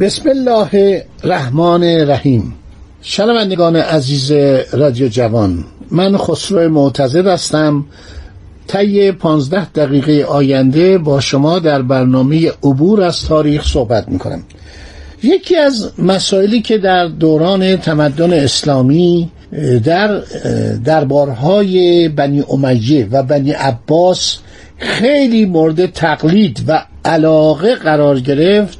بسم الله الرحمن الرحیم. شنوندگان عزیز رادیو جوان من خسرو معتظر هستم. طی پانزده دقیقه آینده با شما در برنامه عبور از تاریخ صحبت می کنم یکی از مسائلی که در دوران تمدن اسلامی در دربارهای بنی امیه و بنی عباس خیلی مورد تقلید و علاقه قرار گرفت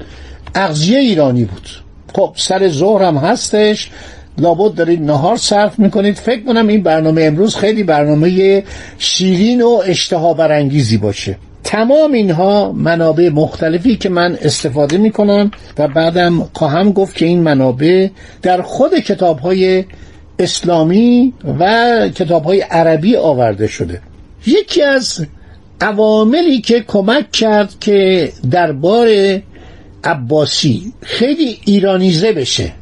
اغذیه ایرانی بود. خب سر ظهر هم هستش. لابد دارید نهار صرف می‌کنید. فکر کنم این برنامه امروز خیلی برنامه شیرین و اشتها برانگیزی باشه. تمام اینها منابع مختلفی که من استفاده می‌کنم و بعدم خواهم گفت که این منابع در خود کتاب های اسلامی و کتاب های عربی آورده شده. یکی از عواملی که کمک کرد که دربار عباسی خیلی ایرانیزه بشه.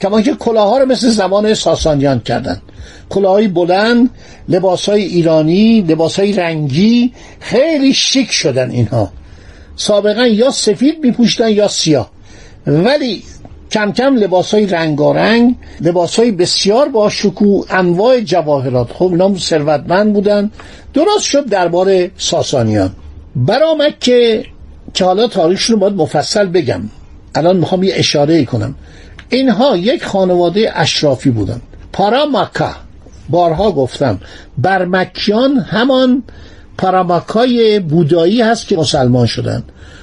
کما که کلاها رو مثل زمان ساسانیان کردن. کلاهای بلند لباسهای ایرانی لباسهای رنگی خیلی شیک شدن اینها. سابقا یا سفید میپوشتن یا سیاه. ولی کم کم لباس های رنگارنگ لباس های بسیار با شکوه انواع جواهرات. خب اینا ثروتمند بودن. درست شد درباره ساسانیان. برآمد که که حالا تاریخشون رو باید مفصل بگم. الان می‌خوام یه اشاره کنم. اینها یک خانواده اشرافی بودن. پاراماکا. بارها گفتم. برمکیان همان پاراماکای بودایی هست که مسلمان شدن.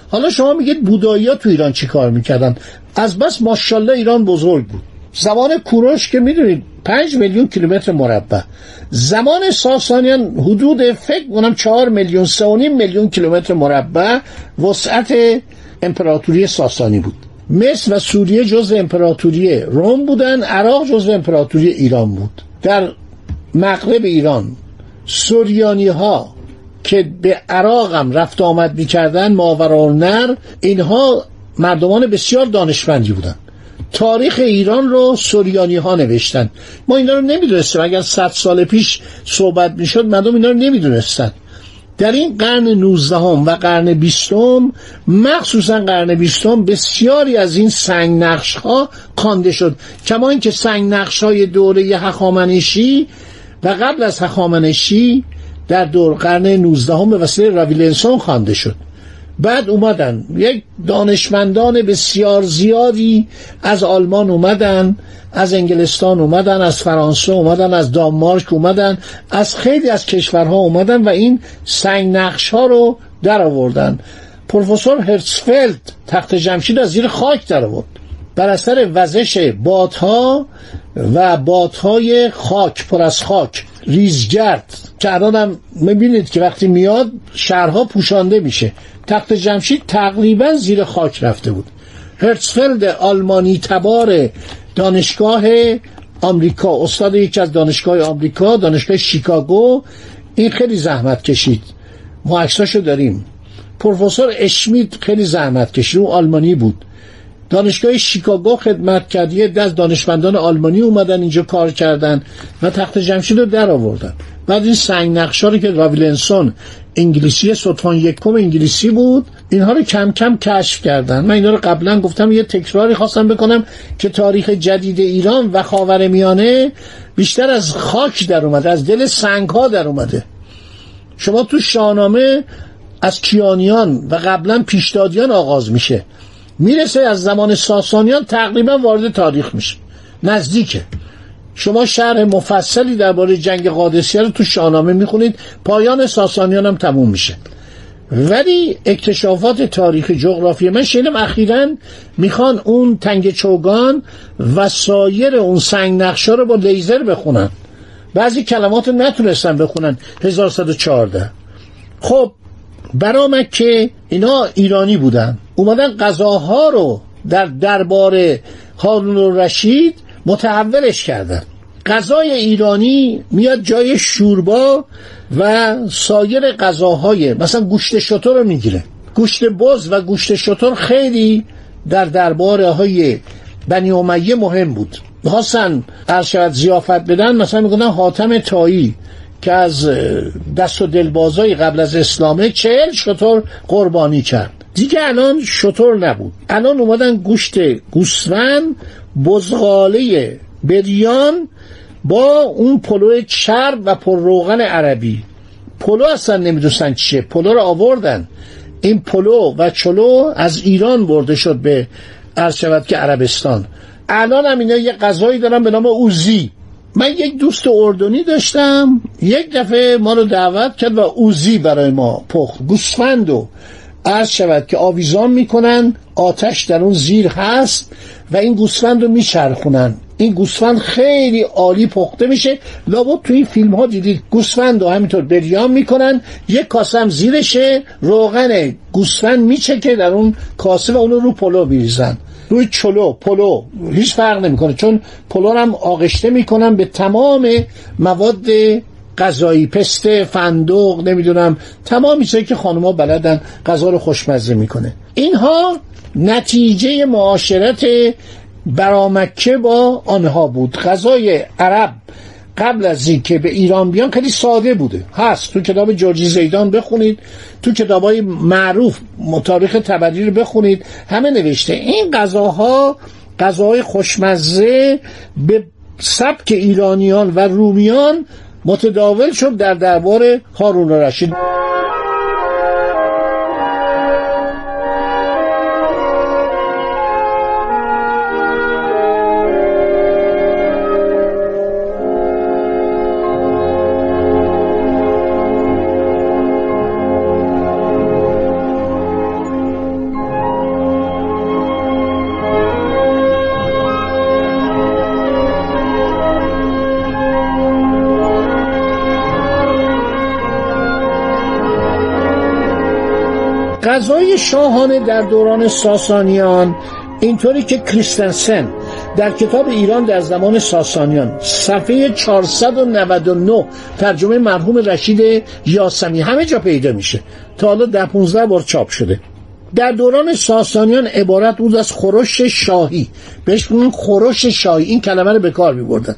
حالا شما میگید بودایی ها تو ایران چی کار می‌کردن؟ از بس ماشالله ایران بزرگ بود. زمان کوروش که می‌دونید پنج میلیون کیلومتر مربع. زمان ساسانیان حدود فکر کنم چهار میلیون سه میلیون کیلومتر مربع وسعت امپراتوری ساسانی بود. مصر و سوریه جز امپراتوری روم بودن عراق جز امپراتوری ایران بود. در مغرب ایران سوریانی ها که به عراق هم رفت آمد می‌کردن ماورالنر اینها مردمان بسیار دانشمندی بودن. تاریخ ایران رو سوریانی ها نوشتن. ما اینا رو نمی‌دونستیم. اگر صد سال پیش صحبت می‌شد مردم اینا رو نمی‌دونستن. در این قرن نوزدهم و قرن بیستم مخصوصا قرن بیستم بسیاری از این سنگ نقش ها خوانده شد. کما اینکه سنگ نقش های دوره هخامنشی و قبل از هخامنشی در دور قرن نوزدهم به وسیله راویلنسون خوانده شد. بعد اومدن. یک دانشمندان بسیار زیادی از آلمان اومدن از انگلستان اومدن از فرانسه اومدن از دانمارک اومدن از خیلی از کشورها اومدن و این سنگ نقش ها رو در آوردن پروفسور هرتسفلد تخت جمشید از زیر خاک در آورد بر اثر وزش بادها و بادهای خاک پر از خاک ریزگرد. که الان هم می‌بینید که وقتی میاد شهرها پوشانده میشه. تخت جمشید تقریبا زیر خاک رفته بود. هرتسفلد آلمانی تبار دانشگاه آمریکا. استاد یکی از دانشگاه آمریکا دانشگاه شیکاگو. این خیلی زحمت کشید. ما عکساشو داریم. پروفسور اشمیت خیلی زحمت کشید. اون آلمانی بود. دانشگاه شیکاگو خدمت کرد. یه از دانشمندان آلمانی اومدن اینجا کار کردن و تخت جمشید رو در آوردن. بعد این سنگ نقشا رو که راویلنسون انگلیسی سطفان یکم انگلیسی بود اینها رو کم کم کشف کردن. من اینا رو قبلا گفتم یه تکراری خواستم بکنم که تاریخ جدید ایران و خاور میانه بیشتر از خاک در اومده از دل سنگ ها در اومده. شما تو شاهنامه از کیانیان و قبلا پیشدادیان آغاز میشه. می‌رسه از زمان ساسانیان تقریبا وارد تاریخ میشه. نزدیکه. شما شرح مفصلی درباره جنگ قادسیه رو تو شاهنامه می‌خونید. پایان ساسانیان هم تموم میشه. ولی اکتشافات تاریخ جغرافی من شنیدم اخیرا می‌خوان اون تنگ چوگان و سایر اون سنگ نقشه رو با لیزر بخونن. بعضی کلمات رو نتونستن بخونن. 1114 خب برآمد که اینا ایرانی بودن. اومدن غذاها رو در دربار هارون رشید متحولش کردن. غذای ایرانی میاد جای شوربا و سایر غذاهای مثلا گوشت شطور رو می‌گیره. گوشت بز و گوشت شطور خیلی در درباره های بنی امیه مهم بود. می‌خواستن شود زیافت بدن مثلا میگن حاتم تایی که از دست و دلبازای قبل از اسلامه چهل شطور قربانی کرد. دیگه الان شطور نبود. الان اومدن گوشت گوسفند بزغاله بریان با اون پلو چرب و پرروغن عربی. پلو اصلا نمی‌دونستن چیه. پلو رو آوردن. این پلو و چلو از ایران برده شد به عرض شود که عربستان. الان هم اینا یه غذایی دارن به نام اوزی. من یک دوست اردنی داشتم. یک دفعه ما رو دعوت کرد و اوزی برای ما پخت. گوسفند و عرض شود که آویزان می‌کنن آتش در اون زیر هست و این گوسفند رو میچرخونن. این گوسفند خیلی عالی پخته میشه. لابد توی این فیلم ها دیدید گوسفند رو همینطور بریان می‌کنن. یک کاسه هم زیرشه. روغن گوسفند میچکه در اون کاسه و اونو رو پلو میریزن. روی چلو پلو. هیچ فرق نمی‌کنه. چون پلو هم آغشته می‌کنن به تمام مواد غذایی پسته فندق نمی‌دونم. تمام چیزایی که خانمها بلدن غذا رو خوشمزه می‌کنه. اینها نتیجه معاشرت برامکه با آنها بود. غذای عرب قبل از اینکه به ایران بیان خیلی ساده بوده. هست. تو کتاب جورجی زیدان بخونید. تو کتاب های معروف تاریخ تبری رو بخونید. همه نوشته. این غذاها غذاهای خوشمزه به سبک ایرانیان و رومیان متداول شد در دربار هارون رشید. غذای شاهانه در دوران ساسانیان اینطوری که کریستنسن در کتاب ایران در زمان ساسانیان صفحه 499 ترجمه مرحوم رشید یاسمی همه جا پیدا میشه. تا حالا در 15 بار چاپ شده. در دوران ساسانیان عبارت بود از خورش شاهی. بهش میگن خورش شاهی. این کلمه رو به کار میبردن.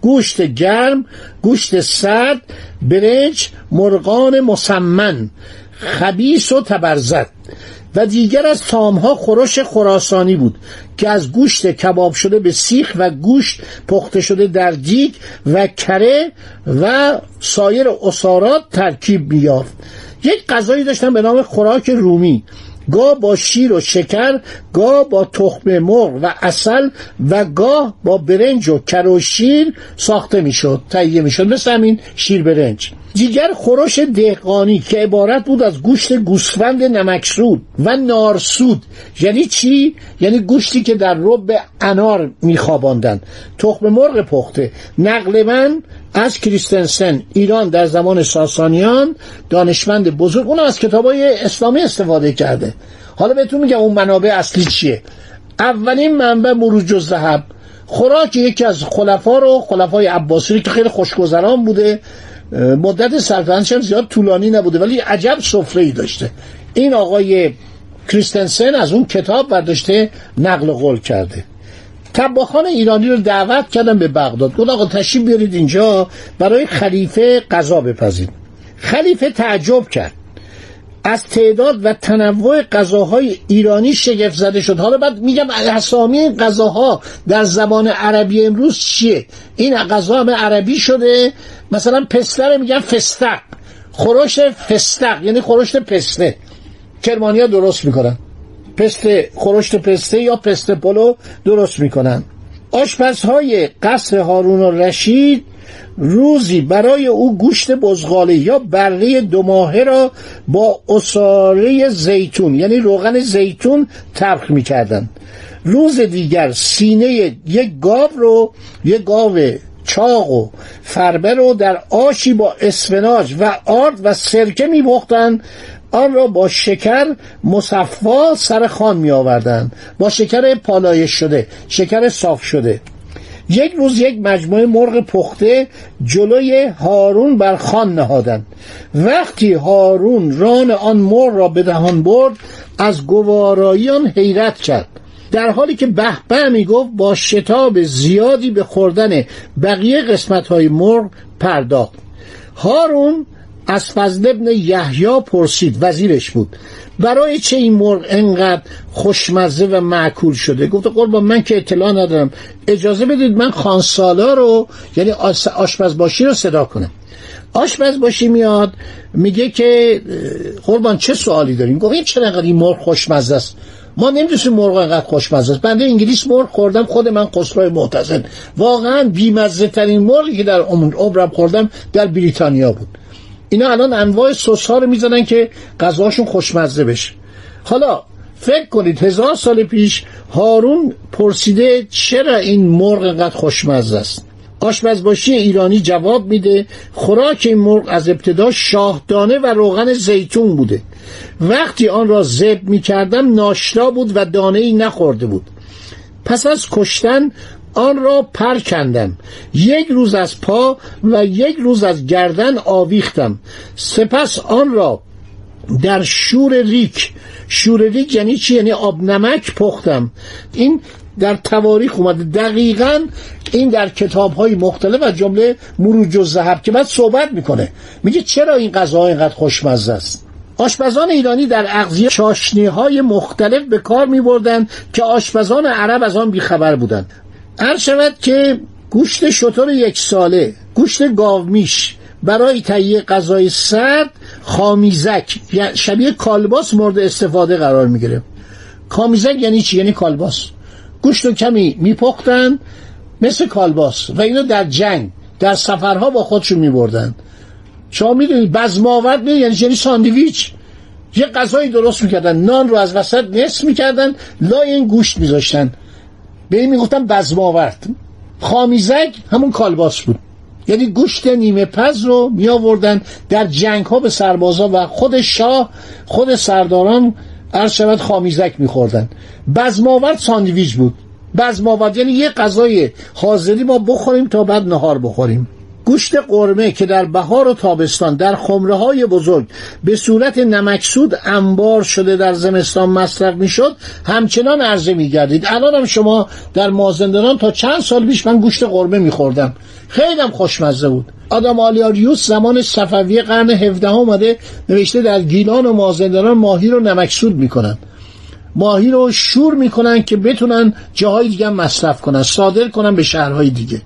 گوشت گرم گوشت سرد برنج مرغان مسمن. خبیس و تبرزد و دیگر از تامها خورش خراسانی بود که از گوشت کباب شده به سیخ و گوشت پخته شده در دیگ و کره و سایر اسارات ترکیب میافت یک غذایی داشتن به نام خوراک رومی. گاه با شیر و شکر گاه با تخم مرغ و اصل و گاه با برنج و کر و شیر ساخته می‌شد تهیه می‌شد. مثل همین شیر برنج. دیگر خورش دهقانی که عبارت بود از گوشت گوسفند نمکسود و نارسود. یعنی چی؟ یعنی گوشتی که در رب انار میخواباندن. تخم مرغ پخته. نقل من از کریستنسن ایران در زمان ساسانیان دانشمند بزرگ اون از کتاب های اسلامی استفاده کرده. حالا بهتون میگم اون منابع اصلی چیه. اولین منبع مروج الذهب خوراک یکی از خلفا رو خلفای عباسی که خیلی خوشگذران بوده مدت سلطنتش هم زیاد طولانی نبوده ولی عجب سفره داشته. این آقای کریستنسن از اون کتاب برداشته نقل قول کرده. تباخان ایرانی رو دعوت کردن به بغداد. گفت آقا تشریف بیارید اینجا برای خلیفه قضا بپزید. خلیفه تعجب کرد. از تعداد و تنوع غذاهای ایرانی شگفت زده شد. حالا بعد میگم اسامی غذاها در زبان عربی امروز چیه؟ این غذا همه عربی شده. مثلا پسته میگن فستق. خورش فستق یعنی خورشت پسته. کرمانیا درست می‌کنن. پسته خورشت پسته یا پسته پلو درست می‌کنن. آشپزهای قصر هارون رشید روزی برای او گوشت بزغاله یا بره دو ماهه را با اصاره زیتون یعنی روغن زیتون ترخ می‌کردن روز دیگر سینه یک گاو رو یک گاو چاق و فربه رو در آشی با اسفناج و آرد و سرکه میبختن آن را با شکر مصفا سر خان می آوردن با شکر پالایش شده شکر صاف شده. یک روز یک مجموعه مرغ پخته جلوی هارون بر خان نهادند. وقتی هارون ران آن مرغ را به دهان برد از گوارایی آن حیرت کرد. در حالی که به به می گفت با شتاب زیادی به خوردن بقیه قسمت های مرغ پرداخت. هارون از فضل ابن یحیی پرسید وزیرش بود. برای چه این مرغ انقدر خوشمزه و معکول شده؟ گفت قربان من که اطلاع ندارم. اجازه بدید من خانسالا رو یعنی آشپزباشی رو صدا کنم. آشپزباشی میاد میگه که قربان چه سوالی داریم گفت این چرا این مرغ خوشمزه است؟ ما نمی‌دونستیم مرغ انقدر خوشمزه است. بنده انگلیس مرغ خوردم خود من خسرو معتزد واقعا بیمزه ترین مرغی که در عمرم خوردم در بریتانیا بود. اینا الان انواع سس ها رو می‌زنن که غذاشون خوشمزه بشه. حالا فکر کنید هزار سال پیش هارون پرسیده چرا این مرغ انقدر خوشمزه است؟ آشپزباشی ایرانی جواب میده خوراک این مرغ از ابتدا شاهدانه و روغن زیتون بوده. وقتی آن را زب می‌کردم ناشتا بود و دانه ای نخورده بود. پس از کشتن آن را پر کندم. یک روز از پا و یک روز از گردن آویختم. سپس آن را در شور ریک شور ریک یعنی چی؟ یعنی آب نمک پختم. این در تواریخ اومده. دقیقا این در کتاب های مختلف و جمله مروج و زهب که بعد صحبت می‌کنه. میگه چرا این غذا اینقدر خوشمزه است؟ آشپزان ایرانی در اغذیه چاشنی های مختلف به کار می بردن که آشپزان عرب از آن بیخبر بودند. هر شود که گوشت شطور یک ساله گوشت گاومیش برای تهیه غذای سرد خامیزک شبیه کالباس مورد استفاده قرار می‌گیره. خامیزک یعنی چی؟ یعنی کالباس. گوشت و کمی میپختن مثل کالباس و اینو در جنگ در سفرها با خودشون میبردن. شما می‌دونید بزماورد یعنی یعنی ساندویچ. یه غذایی درست می‌کردن. نان رو از وسط نصف می‌کردن لای این گوشت میذاشتن. به این می‌گفتن بزماورد خامیزک همون کالباس بود. یعنی گوشت نیمه پز رو می آوردن در جنگ ها به سربازا و خود شاه خود سرداران عرض شود خامیزک میخوردن. بزماورد ساندویچ بود. بزماورد یعنی یه غذای حاضری ما بخوریم تا بعد نهار بخوریم. گوشت قرمه که در بهار و تابستان در خمره های بزرگ به صورت نمکسود انبار شده در زمستان مصرف می‌شد همچنان عرضه میگردید. الان هم شما در مازندران تا چند سال پیش من گوشت قرمه میخوردم. خیلی هم خوشمزه بود. آدم آلیاریوس زمان صفوی قرن 17 اومده نوشته در گیلان و مازندران ماهی رو نمکسود می‌کنن. ماهی رو شور می‌کنن که بتونن جاهای دیگه مصرف کنن صادر کنن به شهرهای دیگه.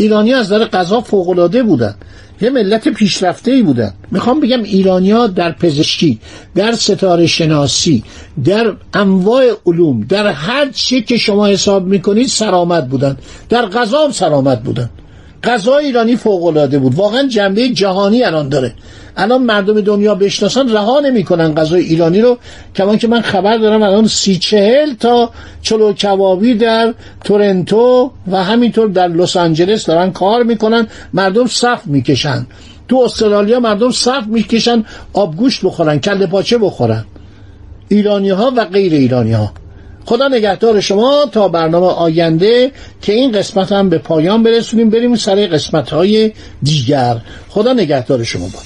ایرانی از در غذا فوقالعاده بودن. یه ملت پیشرفته ای بودن. می‌خوام بگم ایرانیا در پزشکی در ستاره شناسی در انواع علوم در هر چی که شما حساب می‌کنید سرامت بودن. در غذا هم سرامت بودن. غذا ایرانی فوق العاده بود. واقعا جنبه جهانی الان داره. الان مردم دنیا بشناسن رها نمی‌کنن غذای ایرانی رو. کمان که من خبر دارم الان سی چهل تا چلو کبابی در تورنتو و همینطور در لس آنجلس دارن کار می‌کنن. مردم صف می‌کشن. تو استرالیا مردم صف می‌کشن آبگوشت بخورن کله پاچه بخورن. ایرانی ها و غیر ایرانی ها خدا نگهدار شما تا برنامه آینده که این قسمت هم به پایان برسونیم بریم سر قسمت های دیگر. خدا نگهدار شما با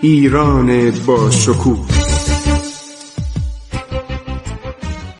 ایران با شکوه.